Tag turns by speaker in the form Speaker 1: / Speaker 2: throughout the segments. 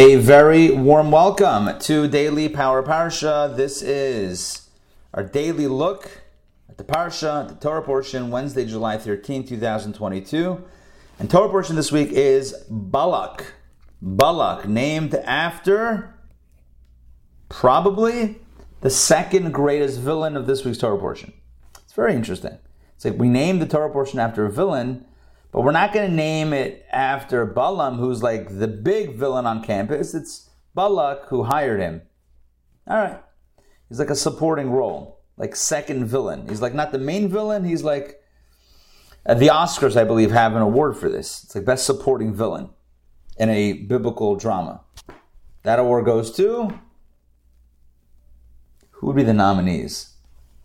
Speaker 1: A very warm welcome to Daily Power Parsha. This is our daily look at the Parsha, the Torah portion, Wednesday, July 13, 2022. And Torah portion this week is Balak. Balak, named after probably the second greatest villain of this week's Torah portion. It's very interesting. It's like we named the Torah portion after a villain, but we're not going to name it after Balaam, who's like the big villain on campus. It's Balak who hired him. All right. He's like a supporting role, like second villain. He's like not the main villain. He's like uh, the Oscars, I believe, have an award for this. It's like best supporting villain in a biblical drama. That award goes to who would be the nominees?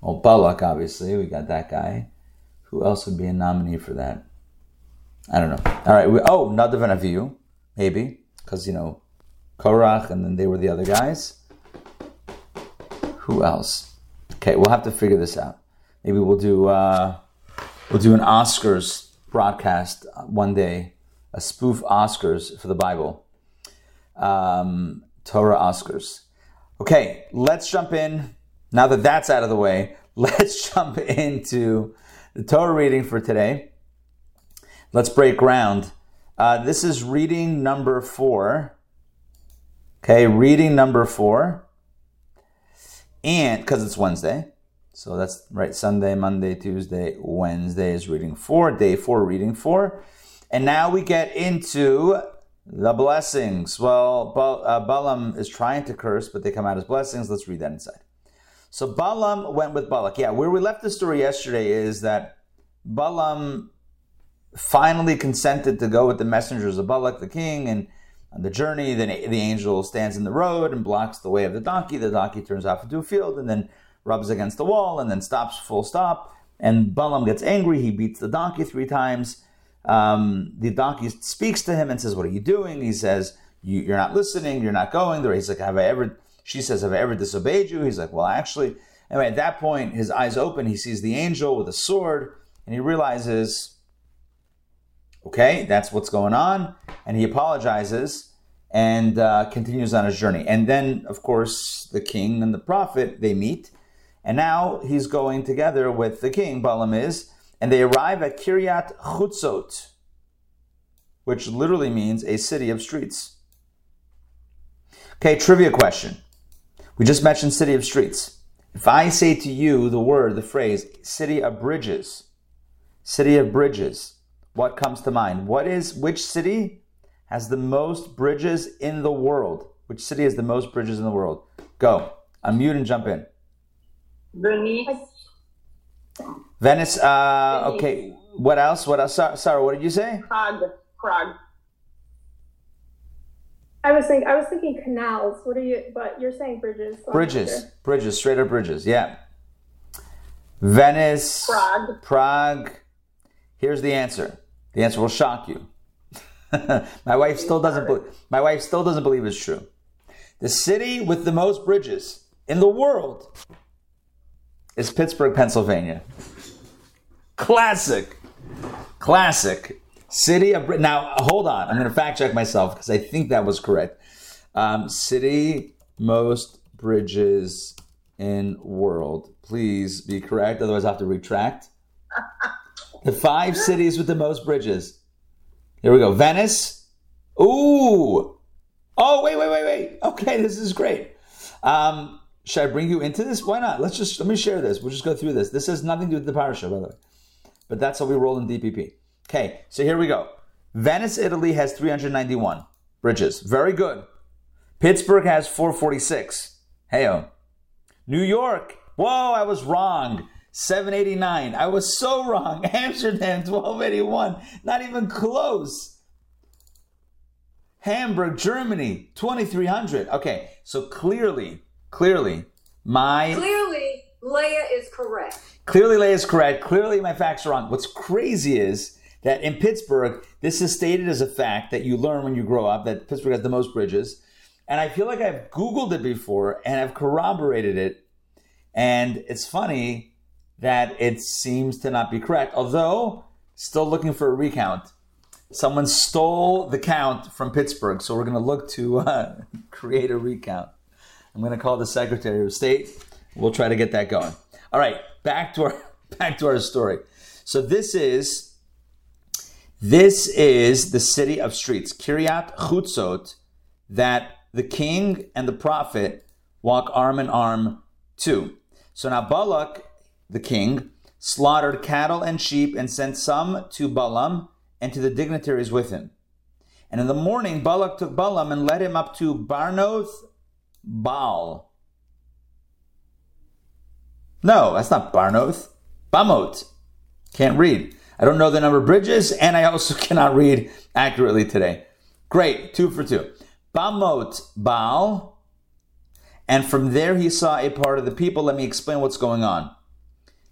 Speaker 1: Well, Balak, obviously. We got that guy. Who else would be a nominee for that? I don't know. All right. We, oh, Nadav and Avihu, maybe, because you know, Korach, and then they were the other guys. Who else? Okay, we'll have to figure this out. Maybe we'll do uh, we'll do an Oscars broadcast one day, a spoof Oscars for the Bible, um, Torah Oscars. Okay, let's jump in. Now that that's out of the way, let's jump into the Torah reading for today. Let's break ground. Uh, this is reading number four. Okay, reading number four. And because it's Wednesday, so that's right, Sunday, Monday, Tuesday, Wednesday is reading four, day four, reading four. And now we get into the blessings. Well, uh, Balaam is trying to curse, but they come out as blessings. Let's read that inside. So Balaam went with Balak. Yeah, where we left the story yesterday is that Balaam finally consented to go with the messengers of Balak, the king, and on the journey, then the angel stands in the road and blocks the way of the donkey. The donkey turns off into a field and then rubs against the wall and then stops full stop. And Balaam gets angry. He beats the donkey three times. Um, the donkey speaks to him and says, "What are you doing?" He says, you, are not listening. You're not going." He's like, "Have I ever?" She says, "Have I ever disobeyed you?" He's like, "Well, actually." Anyway, at that point, his eyes open. He sees the angel with a sword, and he realizes Okay, that's what's going on. And he apologizes and uh, continues on his journey. And then, of course, the king and the prophet, they meet. And now he's going together with the king, Balaam is, and they arrive at Kiryat Chutzot, which literally means a city of streets. Okay, trivia question. We just mentioned city of streets. If I say to you the word, the phrase, city of bridges, city of bridges, what comes to mind? What is which city has the most bridges in the world? Which city has the most bridges in the world? Go. Unmute and jump in.
Speaker 2: Venice.
Speaker 1: Venice. Uh, okay. What else? What else? Sarah, what did you say?
Speaker 2: Prague. Prague.
Speaker 3: I was thinking. I was thinking canals. What are you? But you're saying bridges.
Speaker 1: So bridges. Bridges. Straight up bridges. Yeah. Venice.
Speaker 2: Prague.
Speaker 1: Prague. Here's the answer. The answer will shock you. my wife still doesn't believe, my wife still doesn't believe it's true. The city with the most bridges in the world is Pittsburgh, Pennsylvania. Classic. Classic. City of Now, hold on. I'm going to fact check myself because I think that was correct. Um, city most bridges in world. Please be correct. Otherwise, I have to retract. The five cities with the most bridges. Here we go. Venice. Ooh. Oh, wait, wait, wait, wait. Okay, this is great. Um, should I bring you into this? Why not? Let's just let me share this. We'll just go through this. This has nothing to do with the parasha, by the way. But that's how we roll in DPP. Okay, so here we go. Venice, Italy has 391 bridges. Very good. Pittsburgh has 446. Heyo. New York. Whoa, I was wrong. 789. I was so wrong. Amsterdam, 1281. Not even close. Hamburg, Germany, 2300. Okay, so clearly, clearly, my
Speaker 4: Clearly, Leia is correct.
Speaker 1: Clearly, Leigh is correct. Clearly, my facts are wrong. What's crazy is that in Pittsburgh, this is stated as a fact that you learn when you grow up that Pittsburgh has the most bridges. And I feel like I've Googled it before and I've corroborated it. And it's funny that it seems to not be correct, although still looking for a recount. Someone stole the count from Pittsburgh, so we're going to look to uh, create a recount. I'm going to call the Secretary of State. We'll try to get that going. All right, back to our back to our story. So this is this is the city of streets, Kiryat Chutzot, that the king and the prophet walk arm in arm to. So now Balak, the king, slaughtered cattle and sheep and sent some to Balaam and to the dignitaries with him. And in the morning, Balak took Balaam and led him up to Barnoth Baal. No, that's not Barnoth. Bamot. Can't read. I don't know the number of bridges, and I also cannot read accurately today. Great, two for two. Bamot Baal. And from there he saw a part of the people. Let me explain what's going on.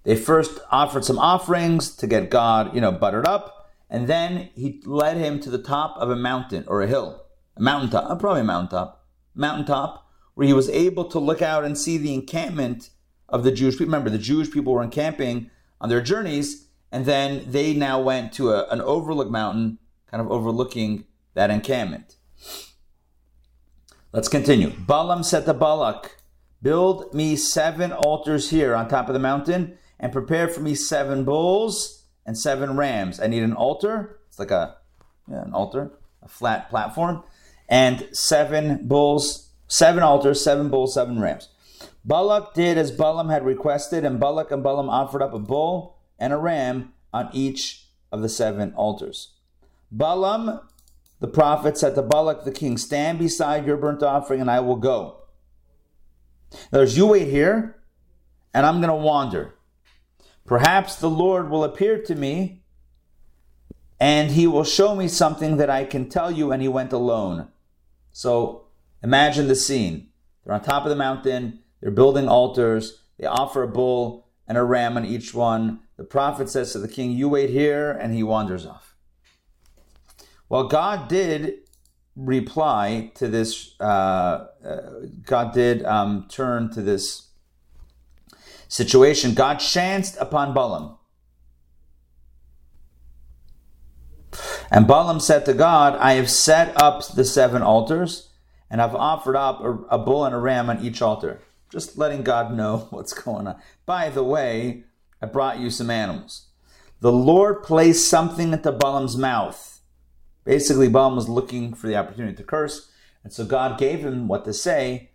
Speaker 1: They first offered some offerings to get God, you know, buttered up, and then he led him to the top of a mountain or a hill, a mountaintop, uh, probably a mountaintop, mountaintop, where he was able to look out and see the encampment of the Jewish people. Remember, the Jewish people were encamping on their journeys, and then they now went to a, an overlook mountain, kind of overlooking that encampment. Let's continue. Balaam said to Balak, Build me seven altars here on top of the mountain, and prepare for me seven bulls and seven rams. I need an altar. It's like a yeah, an altar, a flat platform, and seven bulls, seven altars, seven bulls, seven rams. Balak did as Balaam had requested, and Balak and Balaam offered up a bull and a ram on each of the seven altars. Balaam, the prophet, said to Balak the king, Stand beside your burnt offering, and I will go. There's you wait here, and I'm going to wander. Perhaps the Lord will appear to me, and he will show me something that I can tell you. And he went alone. So imagine the scene. They're on top of the mountain. They're building altars. They offer a bull and a ram on each one. The prophet says to the king, You wait here, and he wanders off. Well, God did reply to this, uh, uh, God did um, turn to this situation. God chanced upon Balaam. And Balaam said to God, I have set up the seven altars, and I've offered up a, a bull and a ram on each altar just letting God know what's going on. By the way, I brought you some animals. The Lord placed something into Balaam's mouth. Basically, Balaam was looking for the opportunity to curse, and so God gave him what to say.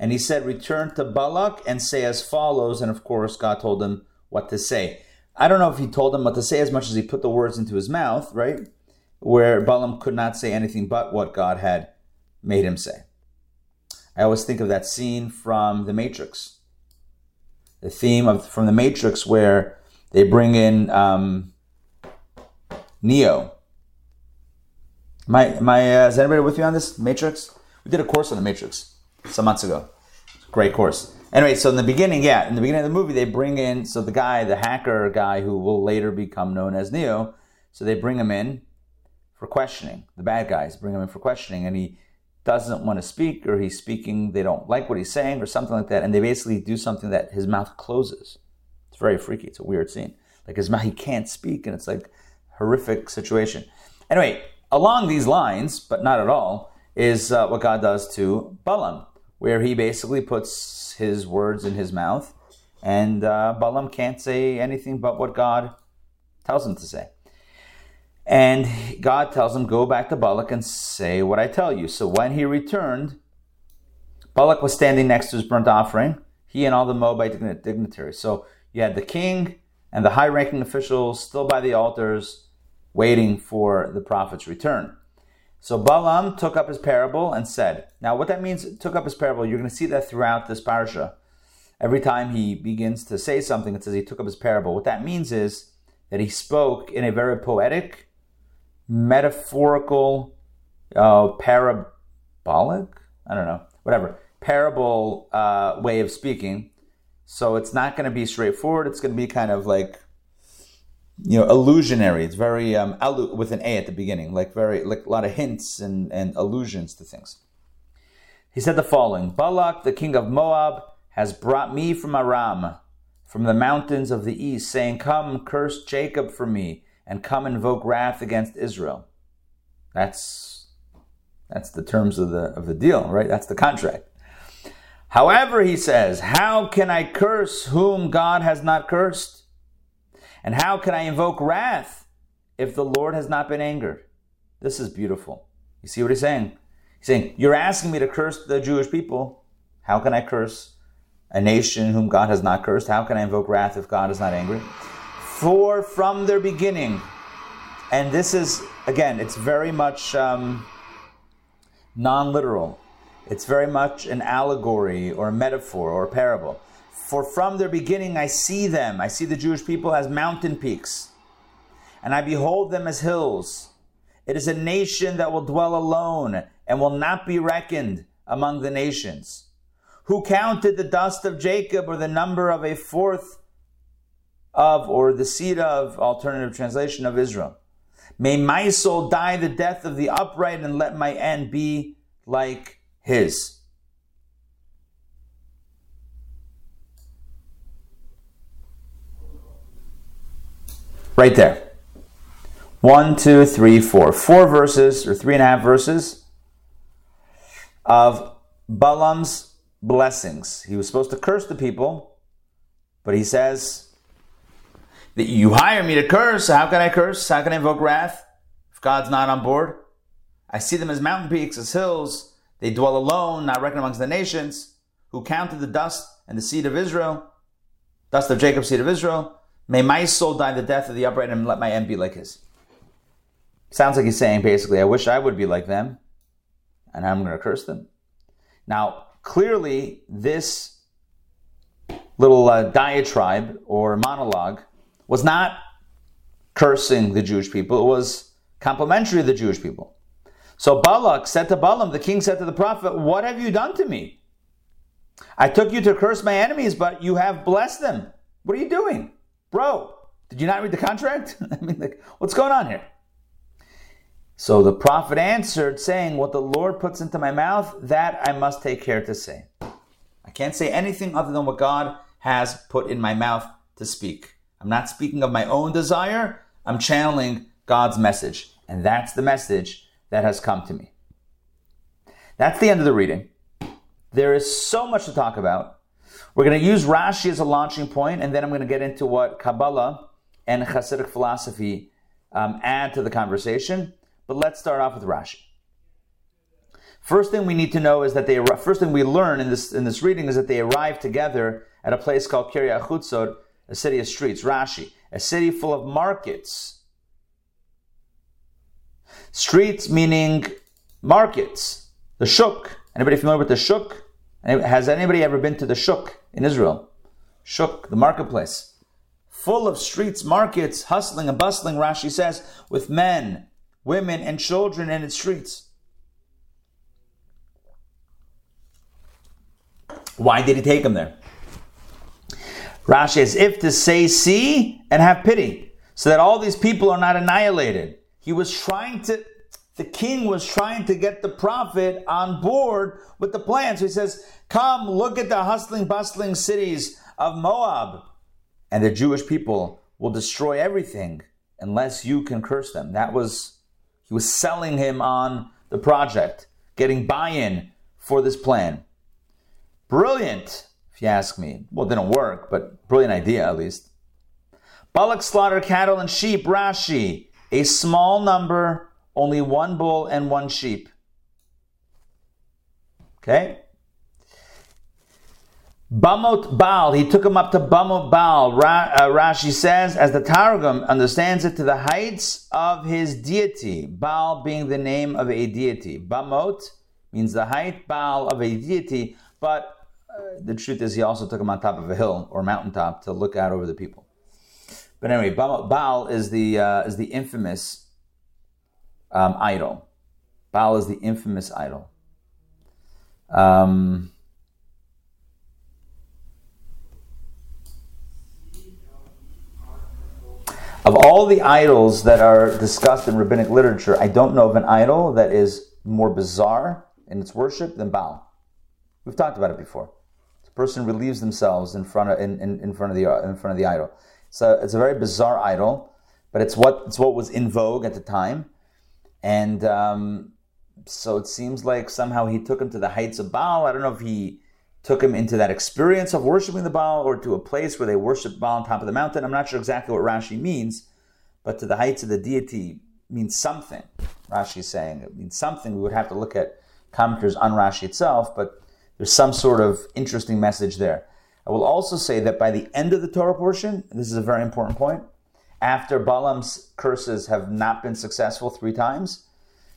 Speaker 1: And he said, Return to Balak and say as follows. And of course, God told him what to say. I don't know if he told him what to say as much as he put the words into his mouth, right? Where Balaam could not say anything but what God had made him say. I always think of that scene from The Matrix. The theme of from The Matrix where they bring in um, Neo. My my uh, is anybody with me on this Matrix? We did a course on The Matrix some months ago. Great course. Anyway, so in the beginning, yeah, in the beginning of the movie, they bring in so the guy, the hacker guy, who will later become known as Neo. So they bring him in for questioning. The bad guys bring him in for questioning, and he doesn't want to speak or he's speaking, they don't like what he's saying or something like that. And they basically do something that his mouth closes. It's very freaky. It's a weird scene. Like his mouth, he can't speak and it's like horrific situation. Anyway, along these lines, but not at all, is uh, what God does to Balaam, where he basically puts his words in his mouth and uh, Balaam can't say anything but what God tells him to say. And God tells him, Go back to Balak and say what I tell you. So when he returned, Balak was standing next to his burnt offering, he and all the Moabite dignitaries. So you had the king and the high ranking officials still by the altars, waiting for the prophet's return. So Balaam took up his parable and said, Now, what that means, took up his parable, you're going to see that throughout this parsha. Every time he begins to say something, it says he took up his parable. What that means is that he spoke in a very poetic, metaphorical uh, parabolic. I don't know, whatever parable uh, way of speaking. So it's not going to be straightforward. It's going to be kind of like you know illusionary. It's very um, with an a at the beginning, like very like a lot of hints and and allusions to things. He said the following: Balak, the king of Moab, has brought me from Aram, from the mountains of the east, saying, "Come, curse Jacob for me, and come invoke wrath against Israel." That's that's the terms of the of the deal, right? That's the contract. However, he says, How can I curse whom God has not cursed? And how can I invoke wrath if the Lord has not been angered? This is beautiful. You see what he's saying? He's saying, You're asking me to curse the Jewish people. How can I curse a nation whom God has not cursed? How can I invoke wrath if God is not angry? For from their beginning, and this is, again, it's very much um, non literal. It's very much an allegory or a metaphor or a parable. For from their beginning I see them, I see the Jewish people as mountain peaks, and I behold them as hills. It is a nation that will dwell alone and will not be reckoned among the nations. Who counted the dust of Jacob or the number of a fourth of, or the seed of, alternative translation of Israel? May my soul die the death of the upright and let my end be like his. Right there. One, two, three, four. Four verses, or three and a half verses of Balaam's blessings. He was supposed to curse the people, but he says, that You hire me to curse. How can I curse? How can I invoke wrath if God's not on board? I see them as mountain peaks, as hills. They dwell alone, not reckoned amongst the nations, who counted the dust and the seed of Israel, dust of Jacob, seed of Israel. May my soul die the death of the upright and let my end be like his. Sounds like he's saying basically, I wish I would be like them, and I'm going to curse them. Now, clearly, this little uh, diatribe or monologue was not cursing the Jewish people, it was complimentary to the Jewish people. So Balak said to Balaam, the king said to the prophet, What have you done to me? I took you to curse my enemies, but you have blessed them. What are you doing? Bro, did you not read the contract? I mean, like, what's going on here? So the prophet answered, saying, What the Lord puts into my mouth, that I must take care to say. I can't say anything other than what God has put in my mouth to speak. I'm not speaking of my own desire, I'm channeling God's message. And that's the message that has come to me. That's the end of the reading. There is so much to talk about. We're going to use Rashi as a launching point, and then I'm going to get into what Kabbalah and Hasidic philosophy um, add to the conversation. But let's start off with Rashi. First thing we need to know is that they first thing we learn in this in this reading is that they arrive together at a place called Kiryat Chutzot, a city of streets. Rashi, a city full of markets Streets meaning markets. The shuk. Anybody familiar with the shuk? Has anybody ever been to the shuk in Israel? Shuk, the marketplace. Full of streets, markets, hustling and bustling, Rashi says, with men, women, and children in its streets. Why did he take them there? Rashi as if to say, see and have pity, so that all these people are not annihilated he was trying to, the king was trying to get the prophet on board with the plan. So he says, Come, look at the hustling, bustling cities of Moab. And the Jewish people will destroy everything unless you can curse them. That was, he was selling him on the project, getting buy in for this plan. Brilliant, if you ask me. Well, it didn't work, but brilliant idea at least. Balak slaughter cattle and sheep, Rashi a small number, only one bull and one sheep. Okay? Bamot Baal, he took him up to Bamot Baal. Ra, uh, Rashi says, as the Targum understands it, to the heights of his deity. Baal being the name of a deity. Bamot means the height, Baal of a deity. But uh, the truth is, he also took him on top of a hill or mountaintop to look out over the people. But anyway, Baal is the uh, is the infamous um, idol. Baal is the infamous idol. Um, of all the idols that are discussed in rabbinic literature, I don't know of an idol that is more bizarre in its worship than Baal. We've talked about it before. The person relieves themselves in front of in, in, in front of the in front of the idol. So it's a very bizarre idol, but it's what it's what was in vogue at the time, and um, so it seems like somehow he took him to the heights of Baal. I don't know if he took him into that experience of worshiping the Baal or to a place where they worship Baal on top of the mountain. I'm not sure exactly what Rashi means, but to the heights of the deity means something. Rashi is saying it means something. We would have to look at commentators on Rashi itself, but there's some sort of interesting message there. I will also say that by the end of the Torah portion, this is a very important point, after Balaam's curses have not been successful three times,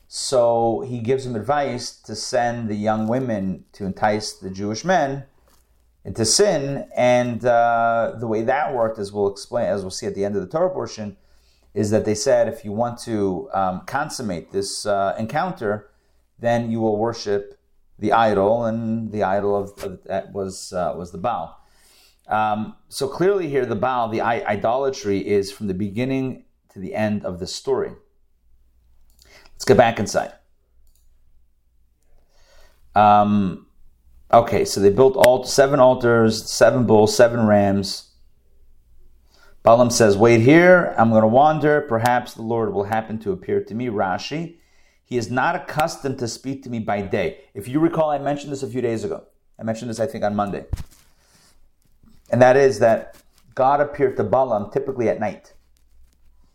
Speaker 1: so he gives him advice to send the young women to entice the Jewish men into sin. And uh, the way that worked, as we'll explain, as we'll see at the end of the Torah portion, is that they said if you want to um, consummate this uh, encounter, then you will worship the idol, and the idol of, of that was uh, was the Baal. Um, so clearly, here the Baal, the idolatry, is from the beginning to the end of the story. Let's get back inside. Um, okay, so they built all seven altars, seven bulls, seven rams. Balaam says, Wait here, I'm going to wander. Perhaps the Lord will happen to appear to me. Rashi, he is not accustomed to speak to me by day. If you recall, I mentioned this a few days ago. I mentioned this, I think, on Monday. And that is that God appeared to Balaam typically at night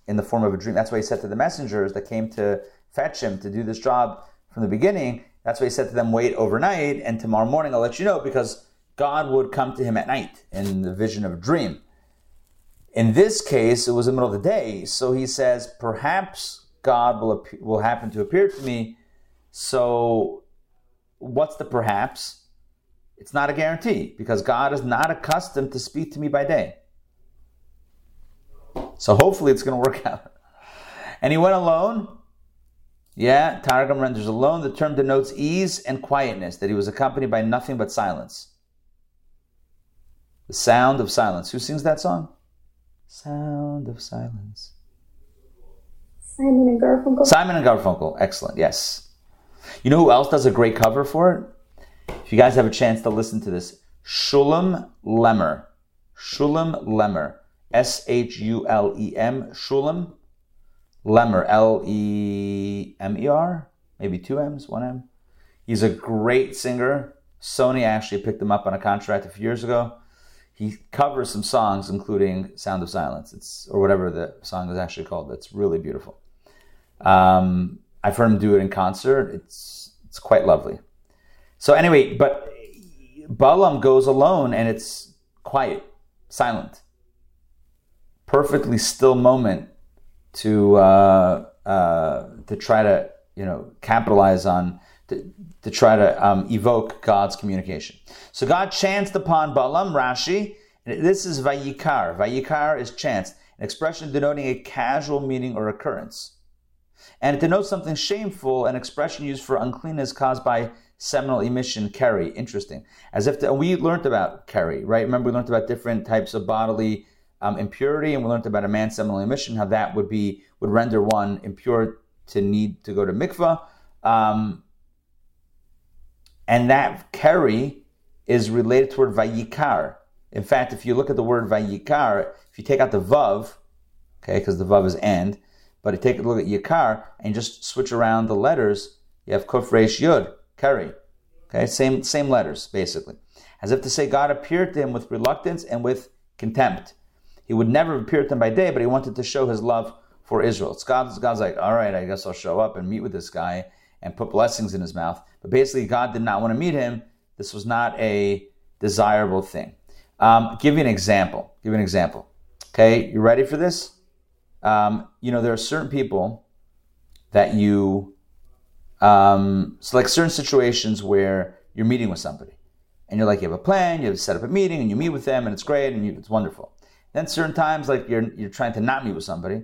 Speaker 1: in the form of a dream. That's why he said to the messengers that came to fetch him to do this job from the beginning. That's why he said to them, wait overnight, and tomorrow morning I'll let you know, because God would come to him at night in the vision of a dream. In this case, it was the middle of the day, so he says, perhaps God will, will happen to appear to me. So, what's the perhaps? It's not a guarantee, because God is not accustomed to speak to me by day. So, hopefully, it's going to work out. And he went alone yeah, Targum renders alone. The term denotes ease and quietness, that he was accompanied by nothing but silence. The sound of silence. Who sings that song? Sound of silence.
Speaker 3: Simon and Garfunkel.
Speaker 1: Simon and Garfunkel. Excellent. Yes. You know who else does a great cover for it? If you guys have a chance to listen to this, Shulem Lemmer. Shulem Lemmer. S H U L E M. Shulem Lemmer, L E M E R, maybe two M's, one M. He's a great singer. Sony actually picked him up on a contract a few years ago. He covers some songs, including "Sound of Silence," it's or whatever the song is actually called. That's really beautiful. Um, I've heard him do it in concert. It's it's quite lovely. So anyway, but Balaam goes alone, and it's quiet, silent, perfectly still moment to uh, uh, to try to you know capitalize on to, to try to um, evoke God's communication. So God chanced upon Balaam, Rashi. This is vayikar. Vayikar is chance, an expression denoting a casual meaning or occurrence. And it denotes something shameful, an expression used for uncleanness caused by seminal emission, keri. Interesting. As if the, we learned about keri, right? Remember, we learned about different types of bodily um, impurity, and we learned about a man's seminal emission, how that would be would render one impure to need to go to mikvah, um, and that keri is related to word vayikar. In fact, if you look at the word vayikar, if you take out the vav, okay, because the vav is and, but you take a look at yikar and just switch around the letters, you have kuf resh yud, keri. Okay, same same letters basically, as if to say God appeared to him with reluctance and with contempt. He would never appear to them by day, but he wanted to show his love for Israel. It's God's, God's like, all right, I guess I'll show up and meet with this guy and put blessings in his mouth. But basically, God did not want to meet him. This was not a desirable thing. Um, give you an example. Give you an example. Okay, you ready for this? Um, you know, there are certain people that you, um, so like certain situations where you're meeting with somebody and you're like, you have a plan, you have set up a meeting and you meet with them and it's great and you, it's wonderful. Then certain times, like you're you're trying to not meet with somebody,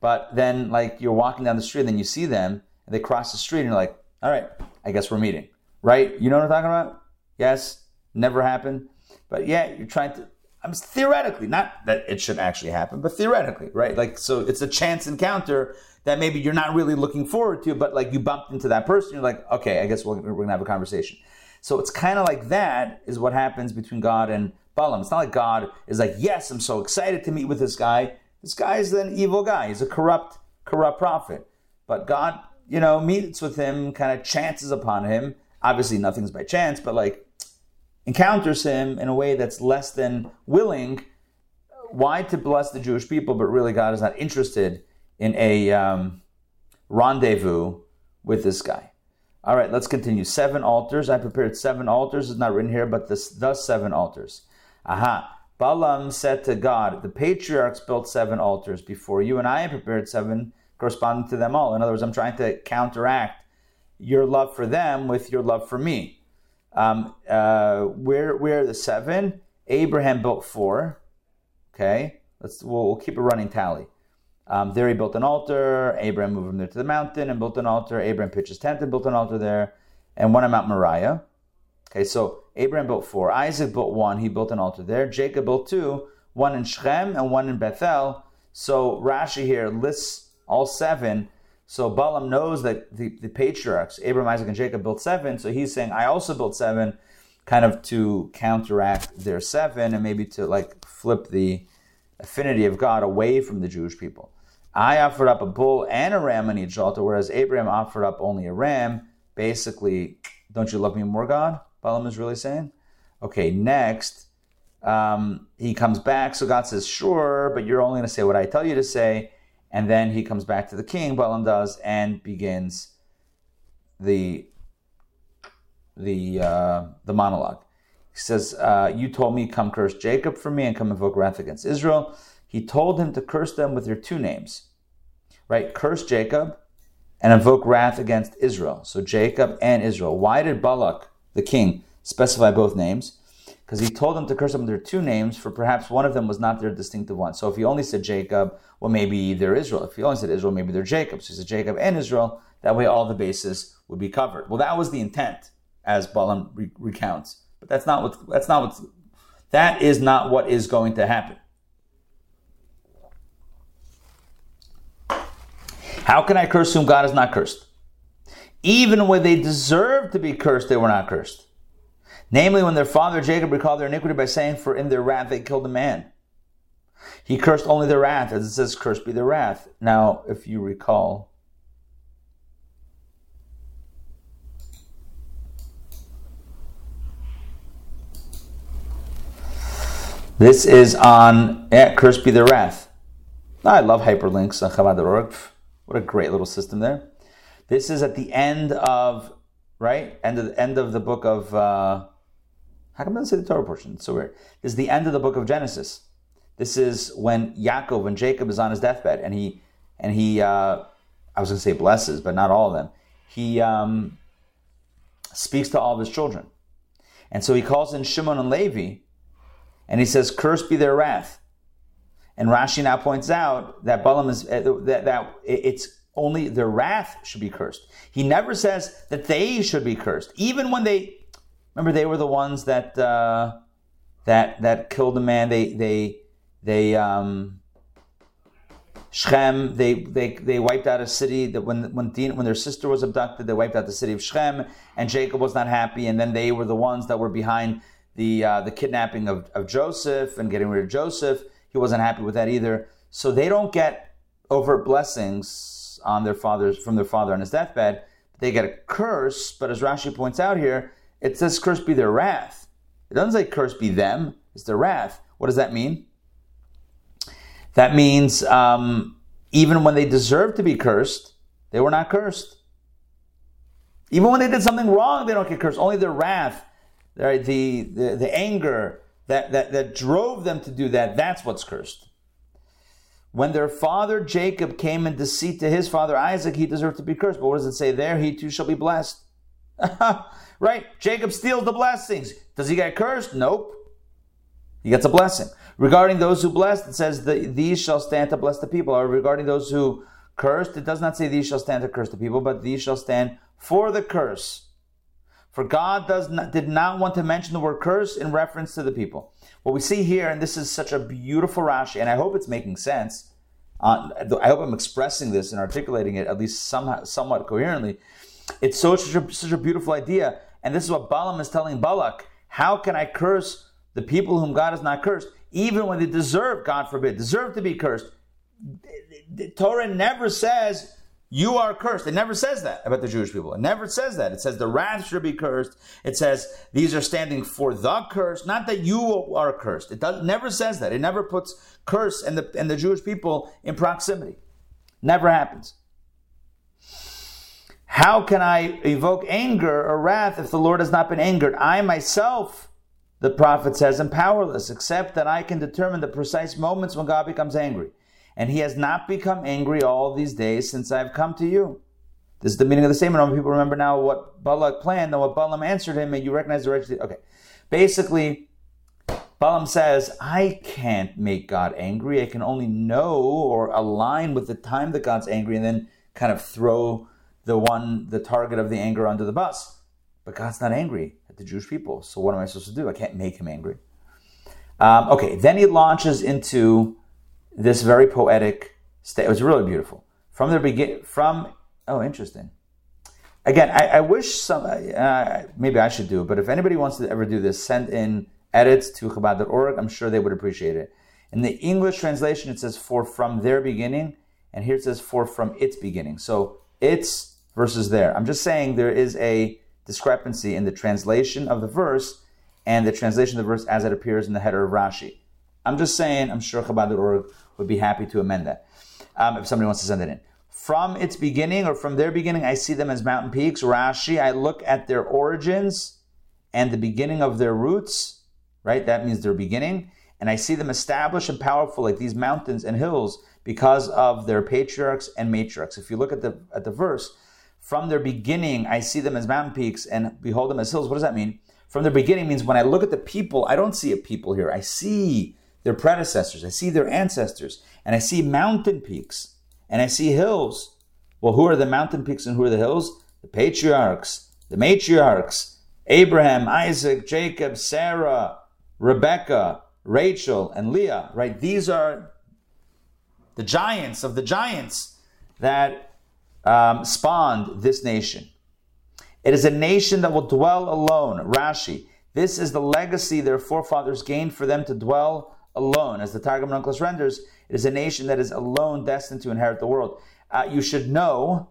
Speaker 1: but then like you're walking down the street and then you see them and they cross the street, and you're like, all right, I guess we're meeting, right? You know what I'm talking about? Yes, never happened, but yeah, you're trying to. I'm theoretically not that it should actually happen, but theoretically, right? Like, so it's a chance encounter that maybe you're not really looking forward to, but like you bumped into that person, you're like, okay, I guess we're, we're gonna have a conversation. So it's kind of like that is what happens between God and Balaam. It's not like God is like, yes, I'm so excited to meet with this guy. This guy is an evil guy. He's a corrupt, corrupt prophet. But God, you know, meets with him, kind of chances upon him. Obviously, nothing's by chance, but like encounters him in a way that's less than willing. Why to bless the Jewish people, but really God is not interested in a um, rendezvous with this guy. All right, let's continue. Seven altars. I prepared seven altars. It's not written here, but this does seven altars. Aha. Balaam said to God, The patriarchs built seven altars before you, and I have prepared seven corresponding to them all. In other words, I'm trying to counteract your love for them with your love for me. Um, uh, where, where are the seven? Abraham built four. Okay, let's we'll, we'll keep a running tally. Um, there he built an altar. Abraham moved from there to the mountain and built an altar. Abraham pitched his tent and built an altar there, and one on Mount Moriah. Okay, so Abraham built four. Isaac built one. He built an altar there. Jacob built two, one in Shechem and one in Bethel. So Rashi here lists all seven. So Balaam knows that the, the patriarchs, Abraham, Isaac, and Jacob, built seven. So he's saying, I also built seven, kind of to counteract their seven and maybe to like flip the affinity of God away from the Jewish people. I offered up a bull and a ram on each altar, whereas Abraham offered up only a ram. Basically, don't you love me more, God? Balaam is really saying. Okay, next, um, he comes back. So God says, Sure, but you're only going to say what I tell you to say. And then he comes back to the king, Balaam does, and begins the the uh, the monologue. He says, uh, "You told me come curse Jacob for me and come invoke wrath against Israel." He told him to curse them with their two names, right? Curse Jacob and invoke wrath against Israel. So Jacob and Israel. Why did Balak, the king, specify both names? Because he told them to curse them their two names, for perhaps one of them was not their distinctive one. So if he only said Jacob, well, maybe they're Israel. If he only said Israel, maybe they're Jacob. So he said Jacob and Israel. That way, all the bases would be covered. Well, that was the intent, as Balaam re- recounts. But that's not what. That's not what. That is not what is going to happen. How can I curse whom God has not cursed? Even when they deserved to be cursed, they were not cursed. Namely, when their father Jacob recalled their iniquity by saying, For in their wrath they killed a man. He cursed only their wrath, as it says, Cursed be their wrath. Now, if you recall, this is on yeah, Cursed be their wrath. I love hyperlinks on Chabad.org. What a great little system there. This is at the end of right end of the end of the book of. Uh, how come I say the Torah portion? It's so weird. This is the end of the book of Genesis. This is when Yaakov, when Jacob is on his deathbed, and he and he. Uh, I was going to say blesses, but not all of them. He um, speaks to all of his children, and so he calls in Shimon and Levi, and he says, "Cursed be their wrath." And Rashi now points out that Balaam is uh, that, that it's only their wrath should be cursed. He never says that they should be cursed, even when they remember they were the ones that uh, that that killed a man. They they they um. They they they wiped out a city that when when when their sister was abducted, they wiped out the city of Shechem, and Jacob was not happy. And then they were the ones that were behind the uh, the kidnapping of, of Joseph and getting rid of Joseph. He wasn't happy with that either. So they don't get overt blessings on their fathers from their father on his deathbed. They get a curse, but as Rashi points out here, it says curse be their wrath. It doesn't say curse be them, it's their wrath. What does that mean? That means um, even when they deserve to be cursed, they were not cursed. Even when they did something wrong, they don't get cursed. Only their wrath, the, the, the anger, that, that, that drove them to do that, that's what's cursed. When their father Jacob came in deceit to his father Isaac, he deserved to be cursed. But what does it say there? He too shall be blessed. right? Jacob steals the blessings. Does he get cursed? Nope. He gets a blessing. Regarding those who blessed, it says, These shall stand to bless the people. Or regarding those who cursed. It does not say these shall stand to curse the people, but these shall stand for the curse. For God does not, did not want to mention the word curse in reference to the people. What we see here, and this is such a beautiful Rashi, and I hope it's making sense. Uh, I hope I'm expressing this and articulating it at least somehow, somewhat coherently. It's so such a, such a beautiful idea, and this is what Balaam is telling Balak. How can I curse the people whom God has not cursed, even when they deserve, God forbid, deserve to be cursed? The Torah never says you are cursed. It never says that about the Jewish people. It never says that. It says the wrath should be cursed. It says these are standing for the curse, not that you are cursed. It does, never says that. It never puts curse and the and the Jewish people in proximity. Never happens. How can I evoke anger or wrath if the Lord has not been angered? I myself, the prophet says, am powerless, except that I can determine the precise moments when God becomes angry and he has not become angry all these days since I've come to you. This is the meaning of the statement. People remember now what Balak planned and what Balaam answered him, and you recognize the right. Okay, basically, Balaam says, "I can't make God angry. I can only know or align with the time that God's angry, and then kind of throw the one, the target of the anger under the bus. But God's not angry at the Jewish people, so what am I supposed to do? I can't make Him angry." Um, okay, then he launches into this very poetic state. It was really beautiful from the begin. From oh, interesting. Again, I, I wish some. Uh, maybe I should do it, but if anybody wants to ever do this, send in edits to Chabad.org. I'm sure they would appreciate it. In the English translation, it says "for from their beginning," and here it says "for from its beginning." So it's versus there. I'm just saying there is a discrepancy in the translation of the verse and the translation of the verse as it appears in the header of Rashi. I'm just saying, I'm sure Chabad.org would be happy to amend that um, if somebody wants to send it in. From its beginning or from their beginning, I see them as mountain peaks. Rashi, I look at their origins and the beginning of their roots, right? That means their beginning. And I see them established and powerful like these mountains and hills because of their patriarchs and matriarchs. If you look at the at the verse, from their beginning, I see them as mountain peaks and behold them as hills. What does that mean? From their beginning means when I look at the people, I don't see a people here. I see their predecessors, I see their ancestors, and I see mountain peaks, and I see hills. Well, who are the mountain peaks and who are the hills? The patriarchs, the matriarchs, Abraham, Isaac, Jacob, Sarah, Rebecca, Rachel, and Leah, right? These are the giants of the giants that um, spawned this nation. It is a nation that will dwell alone. Rashi. This is the legacy their forefathers gained for them to dwell alone. As the Targum Onkelos renders, it is a nation that is alone destined to inherit the world. Uh, you should know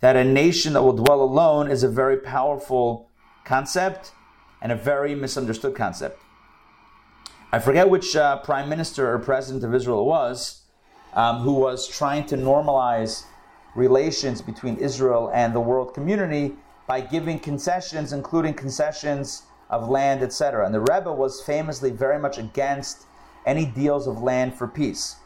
Speaker 1: that a nation that will dwell alone is a very powerful concept and a very misunderstood concept. I forget which uh, prime minister or president of Israel it was um, who was trying to normalize relations between Israel and the world community by giving concessions, including concessions of land, etc. And the Rebbe was famously very much against any deals of land for peace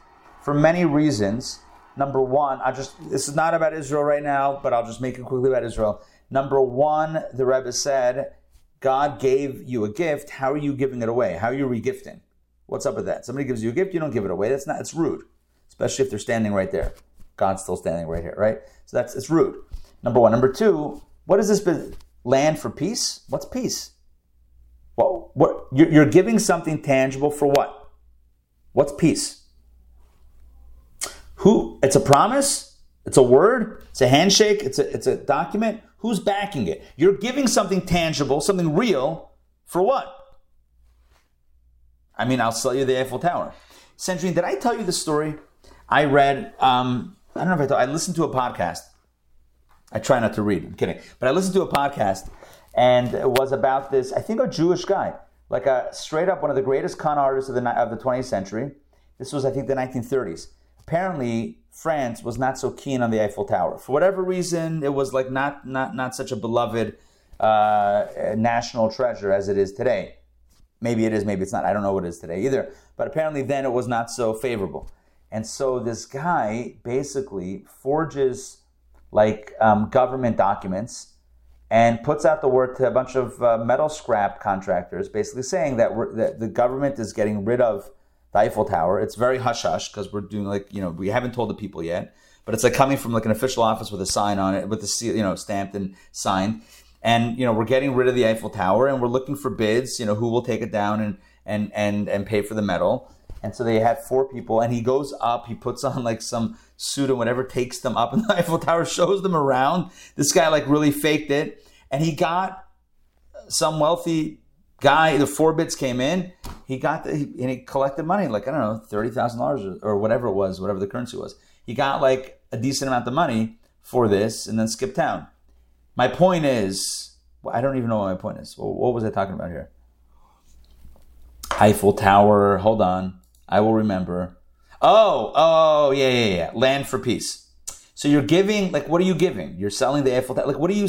Speaker 1: for many reasons. Number one, I just this is not about Israel right now, but I'll just make it quickly about Israel. Number one, the Rebbe said, God gave you a gift. How are you giving it away? How are you regifting? What's up with that? Somebody gives you a gift, you don't give it away. That's not. It's rude, especially if they're standing right there. God's still standing right here, right? So that's it's rude. Number one. Number two. What is this land for peace? What's peace? What? What? You're giving something tangible for what? What's peace? Who? It's a promise. It's a word. It's a handshake. It's a it's a document. Who's backing it? You're giving something tangible, something real, for what? I mean, I'll sell you the Eiffel Tower. Sandrine, did I tell you the story? I read. Um, I don't know if I told. I listened to a podcast. I try not to read. I'm kidding, but I listened to a podcast, and it was about this. I think a Jewish guy like a straight up one of the greatest con artists of the of the 20th century. This was, I think, the 1930s. Apparently, France was not so keen on the Eiffel Tower for whatever reason. It was like not not not such a beloved uh, national treasure as it is today. Maybe it is, maybe it's not. I don't know what it is today either. But apparently, then it was not so favorable. And so this guy basically forges like um, government documents and puts out the word to a bunch of uh, metal scrap contractors, basically saying that, that the government is getting rid of the Eiffel Tower. It's very hush hush because we're doing like, you know, we haven't told the people yet. But it's like coming from like an official office with a sign on it, with the seal, you know, stamped and signed. And you know, we're getting rid of the Eiffel Tower, and we're looking for bids. You know, who will take it down and and and and pay for the metal. And so they had four people, and he goes up. He puts on like some suit and whatever, takes them up in the Eiffel Tower, shows them around. This guy like really faked it, and he got some wealthy guy. The four bits came in. He got the, he, and he collected money, like I don't know, thirty thousand dollars or whatever it was, whatever the currency was. He got like a decent amount of money for this, and then skipped town. My point is, well, I don't even know what my point is. What was I talking about here? Eiffel Tower. Hold on. I will remember. Oh, oh, yeah, yeah, yeah. Land for peace. So you're giving, like, what are you giving? You're selling the Eiffel Tower. Like, what are you?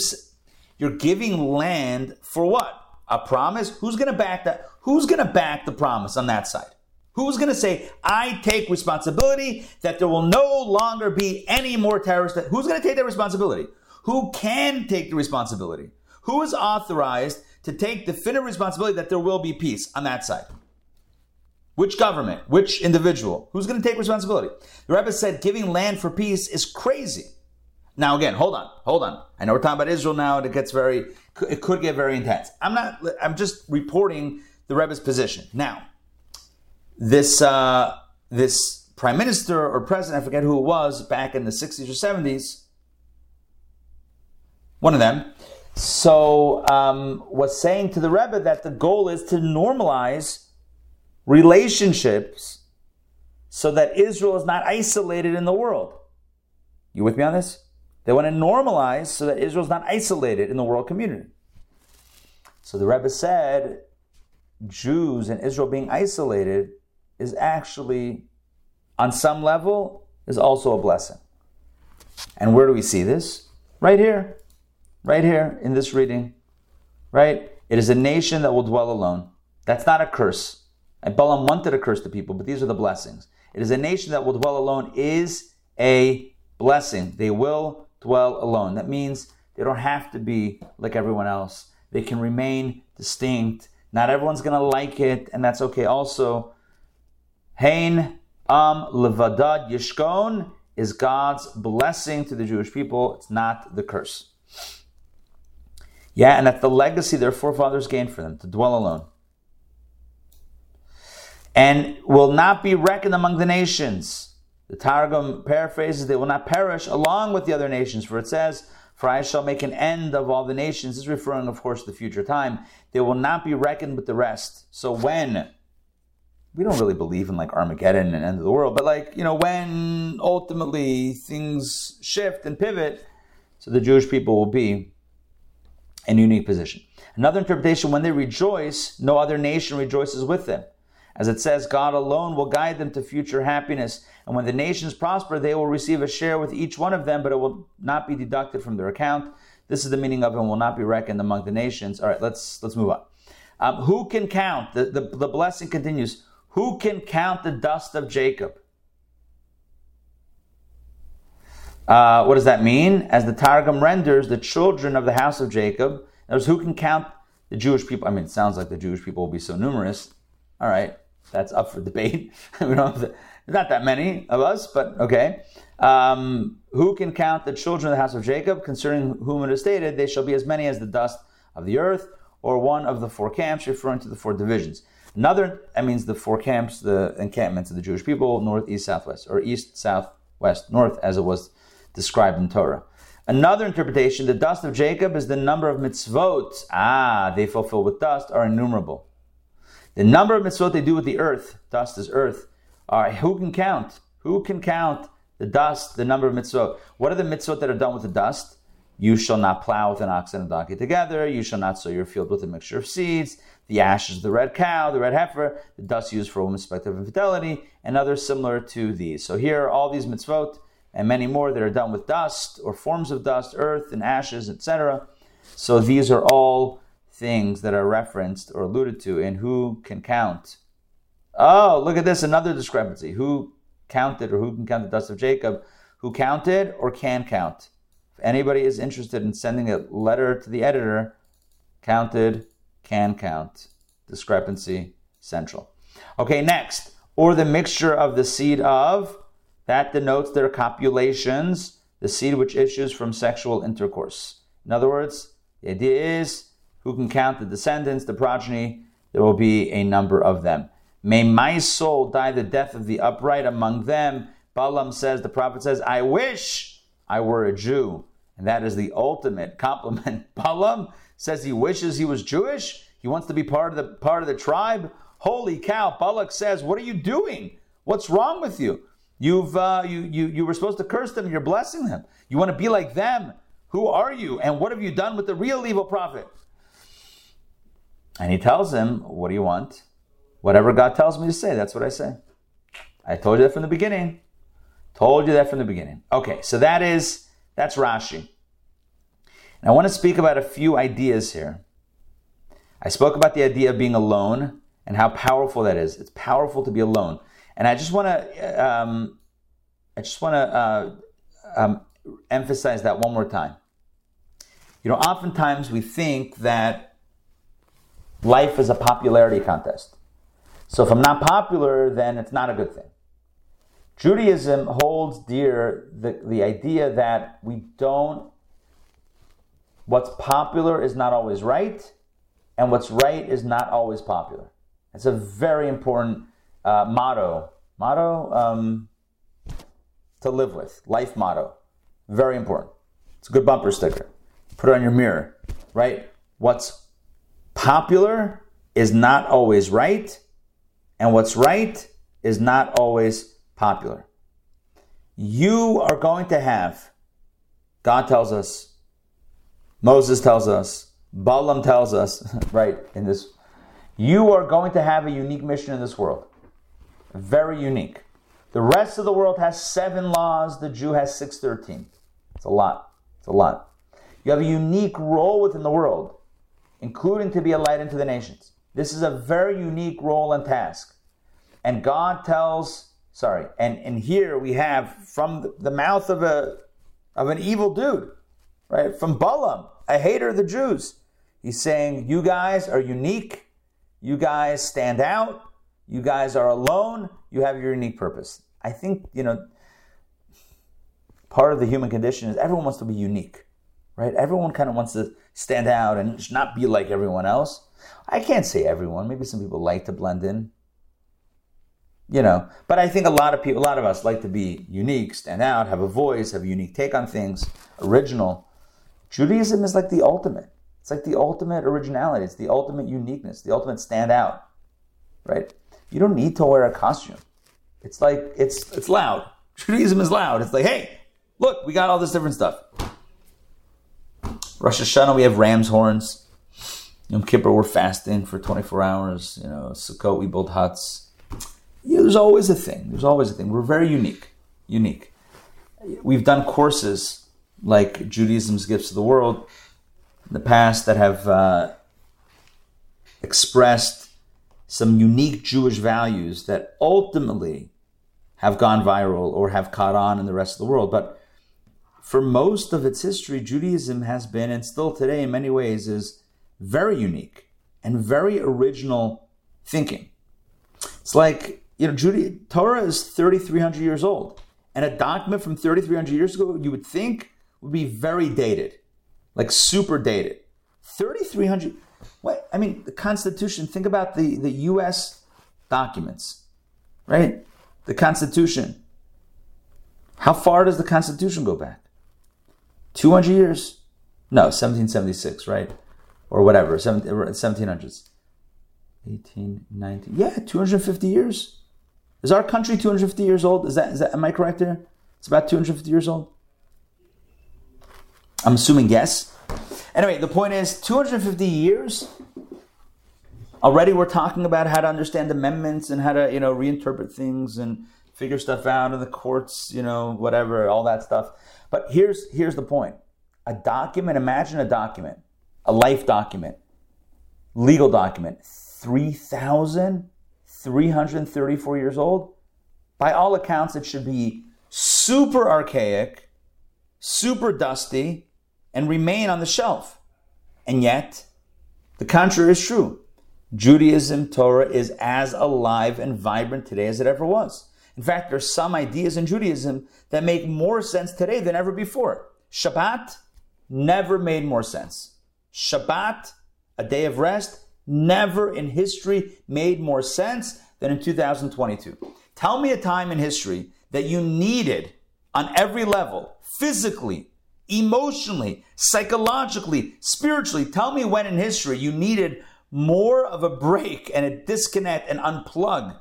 Speaker 1: You're giving land for what? A promise? Who's going to back that? Who's going to back the promise on that side? Who's going to say, I take responsibility that there will no longer be any more terrorists? That Who's going to take that responsibility? Who can take the responsibility? Who is authorized to take definitive responsibility that there will be peace on that side? Which government? Which individual? Who's going to take responsibility? The Rebbe said giving land for peace is crazy. Now, again, hold on, hold on. I know we're talking about Israel now, and it gets very, it could get very intense. I'm not, I'm just reporting the Rebbe's position. Now, this, uh, this prime minister or president, I forget who it was, back in the 60s or 70s, one of them, so um, was saying to the Rebbe that the goal is to normalize relationships so that Israel is not isolated in the world. You with me on this? They want to normalize so that Israel is not isolated in the world community. So the Rebbe said Jews and Israel being isolated is actually, on some level, is also a blessing. And where do we see this? Right here. Right here in this reading. Right? It is a nation that will dwell alone. That's not a curse. And Balaam wanted to curse the people, but these are the blessings. It is a nation that will dwell alone is a blessing. They will dwell alone. That means they don't have to be like everyone else. They can remain distinct. Not everyone's going to like it, and that's okay. Also, Hain Am Levadad Yishkon is God's blessing to the Jewish people. It's not the curse. Yeah, and that's the legacy their forefathers gained for them to dwell alone and will not be reckoned among the nations. The Targum paraphrases, they will not perish along with the other nations, for it says, For I shall make an end of all the nations. This is referring, of course, to the future time. They will not be reckoned with the rest. So when we don't really believe in like Armageddon and end of the world, but like, you know, when ultimately things shift and pivot, so the Jewish people will be in a unique position. Another interpretation, when they rejoice, no other nation rejoices with them. As it says, God alone will guide them to future happiness. And when the nations prosper, they will receive a share with each one of them, but it will not be deducted from their account. This is the meaning of and will not be reckoned among the nations. All right, let's let's move on. Um, who can count? The, the, the blessing continues. Who can count the dust of Jacob? Uh, what does that mean? As the Targum renders, the children of the house of Jacob. There's who can count the Jewish people. I mean, it sounds like the Jewish people will be so numerous. All right, that's up for debate. we don't have not that many of us, but okay. Um, who can count the children of the house of Jacob? Concerning whom it is stated, they shall be as many as the dust of the earth, or one of the four camps, referring to the four divisions. Another, that means the four camps, the encampments of the Jewish people, north, east, southwest, or east, south, west, north, as it was described in Torah. Another interpretation, the dust of Jacob is the number of mitzvot. Ah, they fulfill with dust are innumerable. The number of mitzvot they do with the earth, dust is earth, are who can count? Who can count the dust, the number of mitzvot? What are the mitzvot that are done with the dust? You shall not plow with an ox and a donkey together. You shall not sow your field with a mixture of seeds. The ashes of the red cow, the red heifer, the dust used for woman's spectacle of infidelity, and others similar to these. So here are all these mitzvot and many more that are done with dust or forms of dust, earth and ashes, etc. So these are all things that are referenced or alluded to and who can count. Oh, look at this, another discrepancy. Who counted or who can count the dust of Jacob? Who counted or can count? If anybody is interested in sending a letter to the editor, counted, can count. Discrepancy central. Okay, next. Or the mixture of the seed of, that denotes their copulations, the seed which issues from sexual intercourse. In other words, the idea is who can count the descendants, the progeny, there will be a number of them. May my soul die the death of the upright among them. Balaam says, the prophet says, I wish I were a Jew. And that is the ultimate compliment. Balaam says he wishes he was Jewish. He wants to be part of the part of the tribe. Holy cow! Balak says, "What are you doing? What's wrong with you? You've uh, you you you were supposed to curse them. You're blessing them. You want to be like them. Who are you? And what have you done with the real evil prophet?" And he tells him, What do you want? Whatever God tells me to say, that's what I say. I told you that from the beginning. Told you that from the beginning. Okay, so that is, that's Rashi. And I want to speak about a few ideas here. I spoke about the idea of being alone and how powerful that is. It's powerful to be alone. And I just want to, um, I just want to uh, um, emphasize that one more time. You know, oftentimes we think that life is a popularity contest. So if I'm not popular, then it's not a good thing. Judaism holds dear the, the idea that we don't, what's popular is not always right, and what's right is not always popular. It's a very important uh, motto. Motto um, to live with, life motto. Very important. It's a good bumper sticker. Put it on your mirror, right? What's popular is not always right, and what's right is not always popular. You are going to have, God tells us, Moses tells us, Balaam tells us, right, in this, you are going to have a unique mission in this world. Very unique. The rest of the world has seven laws, the Jew has 613. It's a lot. It's a lot. You have a unique role within the world including to be a light unto the nations. This is a very unique role and task. And God tells, sorry, and, and here we have from the mouth of a of an evil dude, right? From Balaam, a hater of the Jews. He's saying, You guys are unique, you guys stand out, you guys are alone, you have your unique purpose. I think, you know, part of the human condition is everyone wants to be unique right? Everyone kind of wants to stand out and not be like everyone else. I can't say everyone. Maybe some people like to blend in, you know. But I think a lot of people, a lot of us, like to be unique, stand out, have a voice, have a unique take on things, original. Judaism is like the ultimate. It's like the ultimate originality. It's the ultimate uniqueness, the ultimate stand out, right? You don't need to wear a costume. It's like it's it's loud. Judaism is loud. It's like, hey, look, we got all this different stuff. Rosh Hashanah, we have ram's horns. Yom Kippur, we're fasting for 24 hours. You know, Sukkot, we build huts. Yeah, there's always a thing. There's always a thing. We're very unique. Unique. We've done courses like Judaism's Gifts to the World in the past that have uh, expressed some unique Jewish values that ultimately have gone viral or have caught on in the rest of the world. But for most of its history, Judaism has been, and still today in many ways, is very unique and very original thinking. It's like, you know, Judaism, Torah is 3,300 years old. And a document from 3,300 years ago, you would think would be very dated, like super dated. 3,300, what? I mean, the Constitution, think about the, the US documents, right? The Constitution. How far does the Constitution go back? 200 years? No, 1776, right? Or whatever, 1700s. 1890. Yeah, 250 years. Is our country 250 years old? Is that, is that, am I correct there? It's about 250 years old? I'm assuming yes. Anyway, the point is 250 years. Already we're talking about how to understand amendments and how to, you know, reinterpret things and figure stuff out in the courts, you know, whatever, all that stuff. But here's here's the point. A document, imagine a document, a life document, legal document, 3,334 years old. By all accounts, it should be super archaic, super dusty, and remain on the shelf. And yet, the contrary is true. Judaism, Torah is as alive and vibrant today as it ever was. In fact, there's some ideas in Judaism that make more sense today than ever before. Shabbat never made more sense. Shabbat, a day of rest, never in history made more sense than in 2022. Tell me a time in history that you needed on every level, physically, emotionally, psychologically, spiritually. Tell me when in history you needed more of a break and a disconnect and unplug,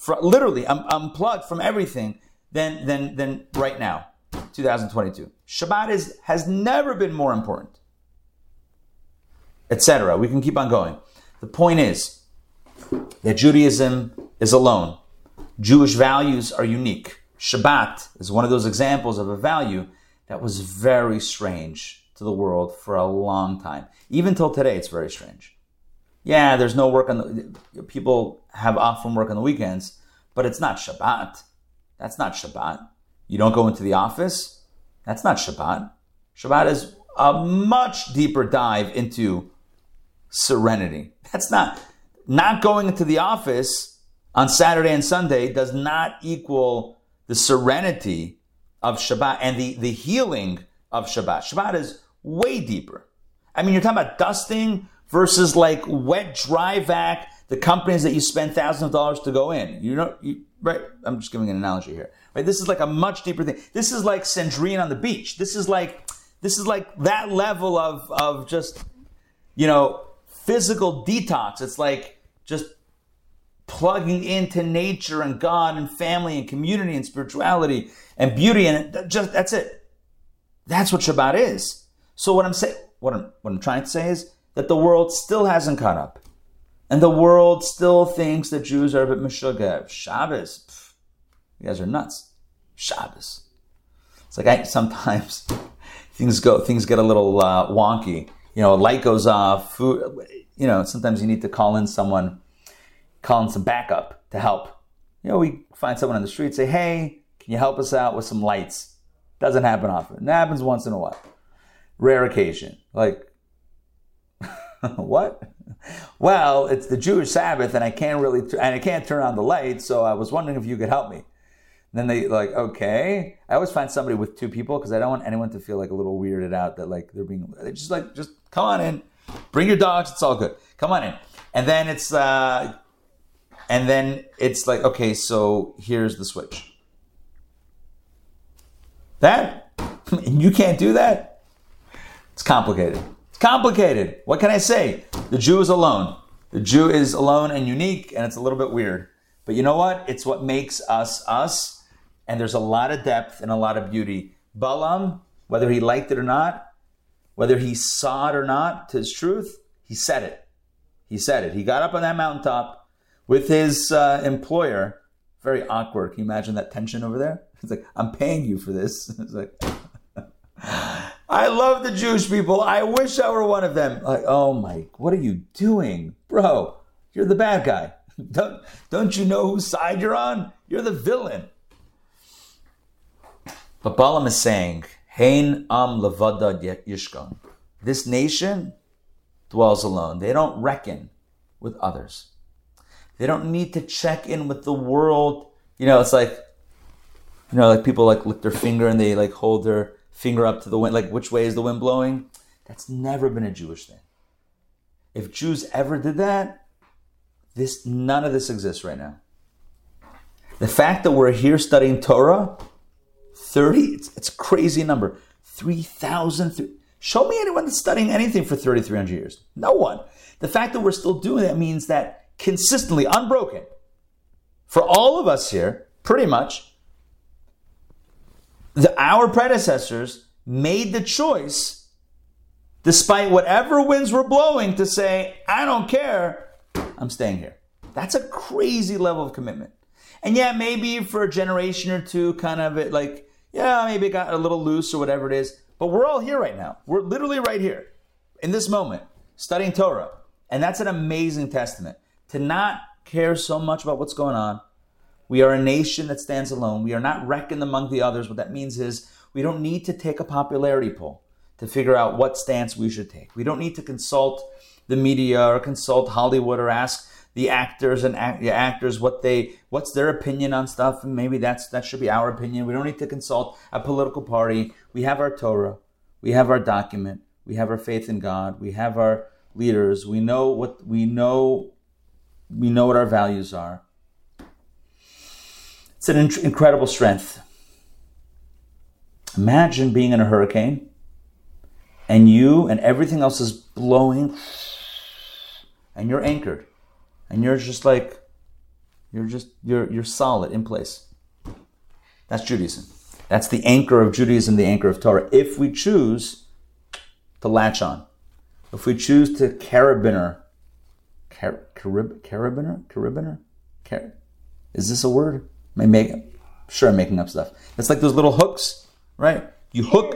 Speaker 1: from, literally um, unplug from everything than, than, than right now, 2022. Shabbat is, has never been more important, etc. We can keep on going. The point is that Judaism is alone. Jewish values are unique. Shabbat is one of those examples of a value that was very strange to the world for a long time. Even till today, it's very strange. Yeah, there's no work on the people have off from work on the weekends, but it's not Shabbat. That's not Shabbat. You don't go into the office. That's not Shabbat. Shabbat is a much deeper dive into serenity. That's not not going into the office on Saturday and Sunday does not equal the serenity of Shabbat and the, the healing of Shabbat. Shabbat is way deeper. I mean, you're talking about dusting versus like wet dry vac, the companies that you spend thousands of dollars to go in. You know, you, right? I'm just giving an analogy here. Right? This is like a much deeper thing. This is like Cendrillon on the beach. This is like this is like that level of of just you know physical detox. It's like just plugging into nature and God and family and community and spirituality and beauty and just that's it. That's what Shabbat is. So what I'm saying, what I'm what I'm trying to say is that the world still hasn't caught up, and the world still thinks that Jews are a bit meshuggah. Shabbos, pff, you guys are nuts. Shabbos. It's like I sometimes things go things get a little uh, wonky. You know, light goes off. Food. You know, sometimes you need to call in someone, call in some backup to help. You know, we find someone on the street, say, "Hey, can you help us out with some lights?" Doesn't happen often. It happens once in a while. Rare occasion. Like, what? Well, it's the Jewish Sabbath, and I can't really, and I can't turn on the lights. So I was wondering if you could help me. then they like, okay. I always find somebody with two people because I don't want anyone to feel like a little weirded out that like they're being. They just like, just come on in, bring your dogs. It's all good. Come on in. And then it's, uh, and then it's like, okay, so here's the switch. That you can't do that. It's complicated. Complicated. What can I say? The Jew is alone. The Jew is alone and unique, and it's a little bit weird. But you know what? It's what makes us us, and there's a lot of depth and a lot of beauty. Balaam, whether he liked it or not, whether he saw it or not to his truth, he said it. He said it. He got up on that mountaintop with his uh, employer. Very awkward. Can you imagine that tension over there? It's like, I'm paying you for this. It's like, I love the Jewish people. I wish I were one of them. Like, oh my, what are you doing? Bro, you're the bad guy. Don't, don't you know whose side you're on? You're the villain. But Balaam is saying, Hain am levada yishkan. This nation dwells alone. They don't reckon with others. They don't need to check in with the world. You know, it's like, you know, like people like lick their finger and they like hold their finger up to the wind, like which way is the wind blowing? That's never been a Jewish thing. If Jews ever did that, this none of this exists right now. The fact that we're here studying Torah, 30, it's, it's a crazy number. 3,000. Show me anyone that's studying anything for 3,300 years. No one. The fact that we're still doing that means that consistently, unbroken, for all of us here, pretty much, the, our predecessors made the choice, despite whatever winds were blowing, to say, I don't care, I'm staying here. That's a crazy level of commitment. And yeah, maybe for a generation or two, kind of it like, yeah, maybe it got a little loose or whatever it is. But we're all here right now. We're literally right here in this moment, studying Torah. And that's an amazing testament to not care so much about what's going on. We are a nation that stands alone. We are not reckoned among the others. What that means is we don't need to take a popularity poll to figure out what stance we should take. We don't need to consult the media or consult Hollywood or ask the actors and act, the actors what they what's their opinion on stuff, and maybe that's that should be our opinion. We don't need to consult a political party. We have our Torah, we have our document, we have our faith in God, we have our leaders. We know what we know. We know what our values are. It's an in- incredible strength. Imagine being in a hurricane and you and everything else is blowing and you're anchored and you're just like you're just you're you're solid in place. That's judaism. That's the anchor of judaism the anchor of torah. If we choose to latch on if we choose to carabiner car, carib, carabiner carabiner? Car, is this a word i making sure i'm making up stuff it's like those little hooks right you hook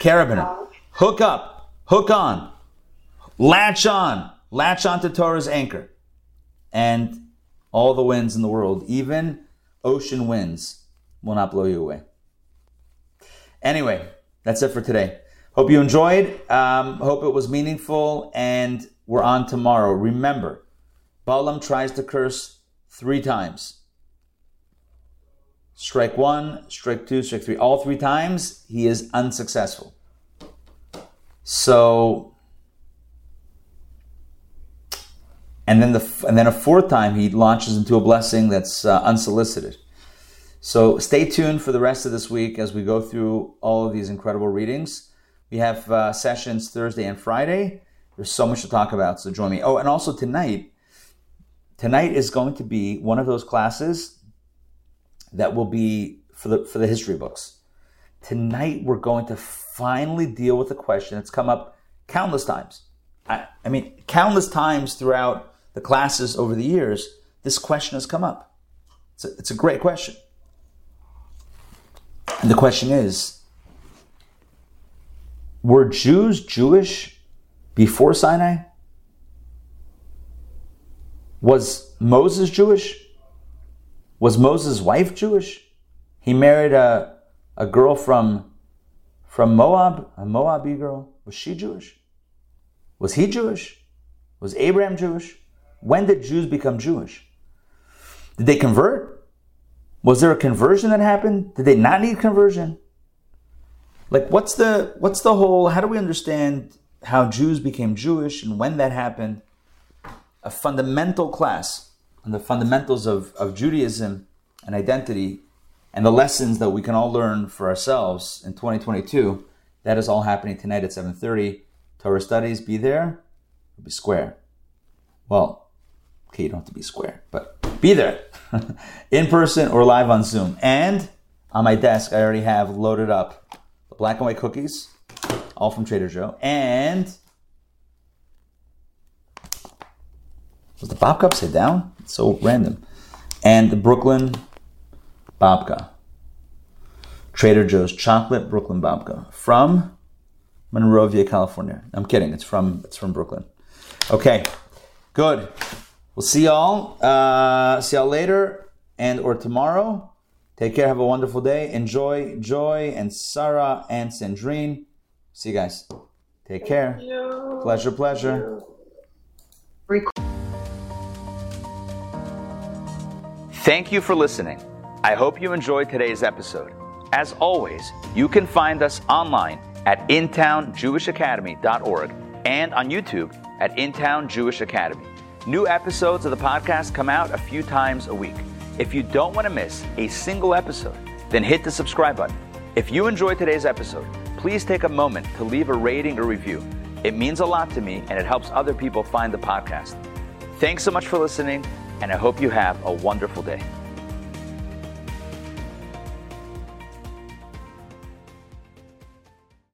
Speaker 1: carabiner hook up hook on latch on latch on to torah's anchor and all the winds in the world, even ocean winds, will not blow you away. Anyway, that's it for today. Hope you enjoyed. Um, hope it was meaningful, and we're on tomorrow. Remember, Balaam tries to curse three times. Strike one, strike two, strike three. All three times, he is unsuccessful. So and then the and then a fourth time he launches into a blessing that's uh, unsolicited. So stay tuned for the rest of this week as we go through all of these incredible readings. We have uh, sessions Thursday and Friday. There's so much to talk about, so join me. Oh, and also tonight, tonight is going to be one of those classes that will be for the for the history books. Tonight we're going to finally deal with a question that's come up countless times. I, I mean, countless times throughout the classes over the years, this question has come up. It's a, it's a great question. And the question is Were Jews Jewish before Sinai? Was Moses Jewish? Was Moses' wife Jewish? He married a, a girl from, from Moab, a Moabite girl. Was she Jewish? Was he Jewish? Was Abraham Jewish? When did Jews become Jewish? Did they convert? Was there a conversion that happened? Did they not need conversion? Like what's the what's the whole how do we understand how Jews became Jewish and when that happened? A fundamental class on the fundamentals of, of Judaism and identity and the lessons that we can all learn for ourselves in 2022. That is all happening tonight at 7:30. Torah studies, be there or be square. Well, okay, you don't have to be square, but be there in person or live on Zoom. And on my desk, I already have loaded up the black and white cookies, all from Trader Joe, and was the babka upside down? It's so random. And the Brooklyn babka. Trader Joe's chocolate Brooklyn babka from Monrovia, California. I'm kidding. It's from it's from Brooklyn. Okay, good. We'll see y'all. Uh, see y'all later and or tomorrow. Take care. Have a wonderful day. Enjoy Joy and Sarah and Sandrine. See you guys. Take care. Pleasure, pleasure. Thank you for listening. I hope you enjoyed today's episode. As always, you can find us online at intownjewishacademy.org and on YouTube at Intown Jewish Academy. New episodes of the podcast come out a few times a week. If you don't want to miss a single episode, then hit the subscribe button. If you enjoyed today's episode, please take a moment to leave a rating or review. It means a lot to me and it helps other people find the podcast. Thanks so much for listening, and I hope you have a wonderful day.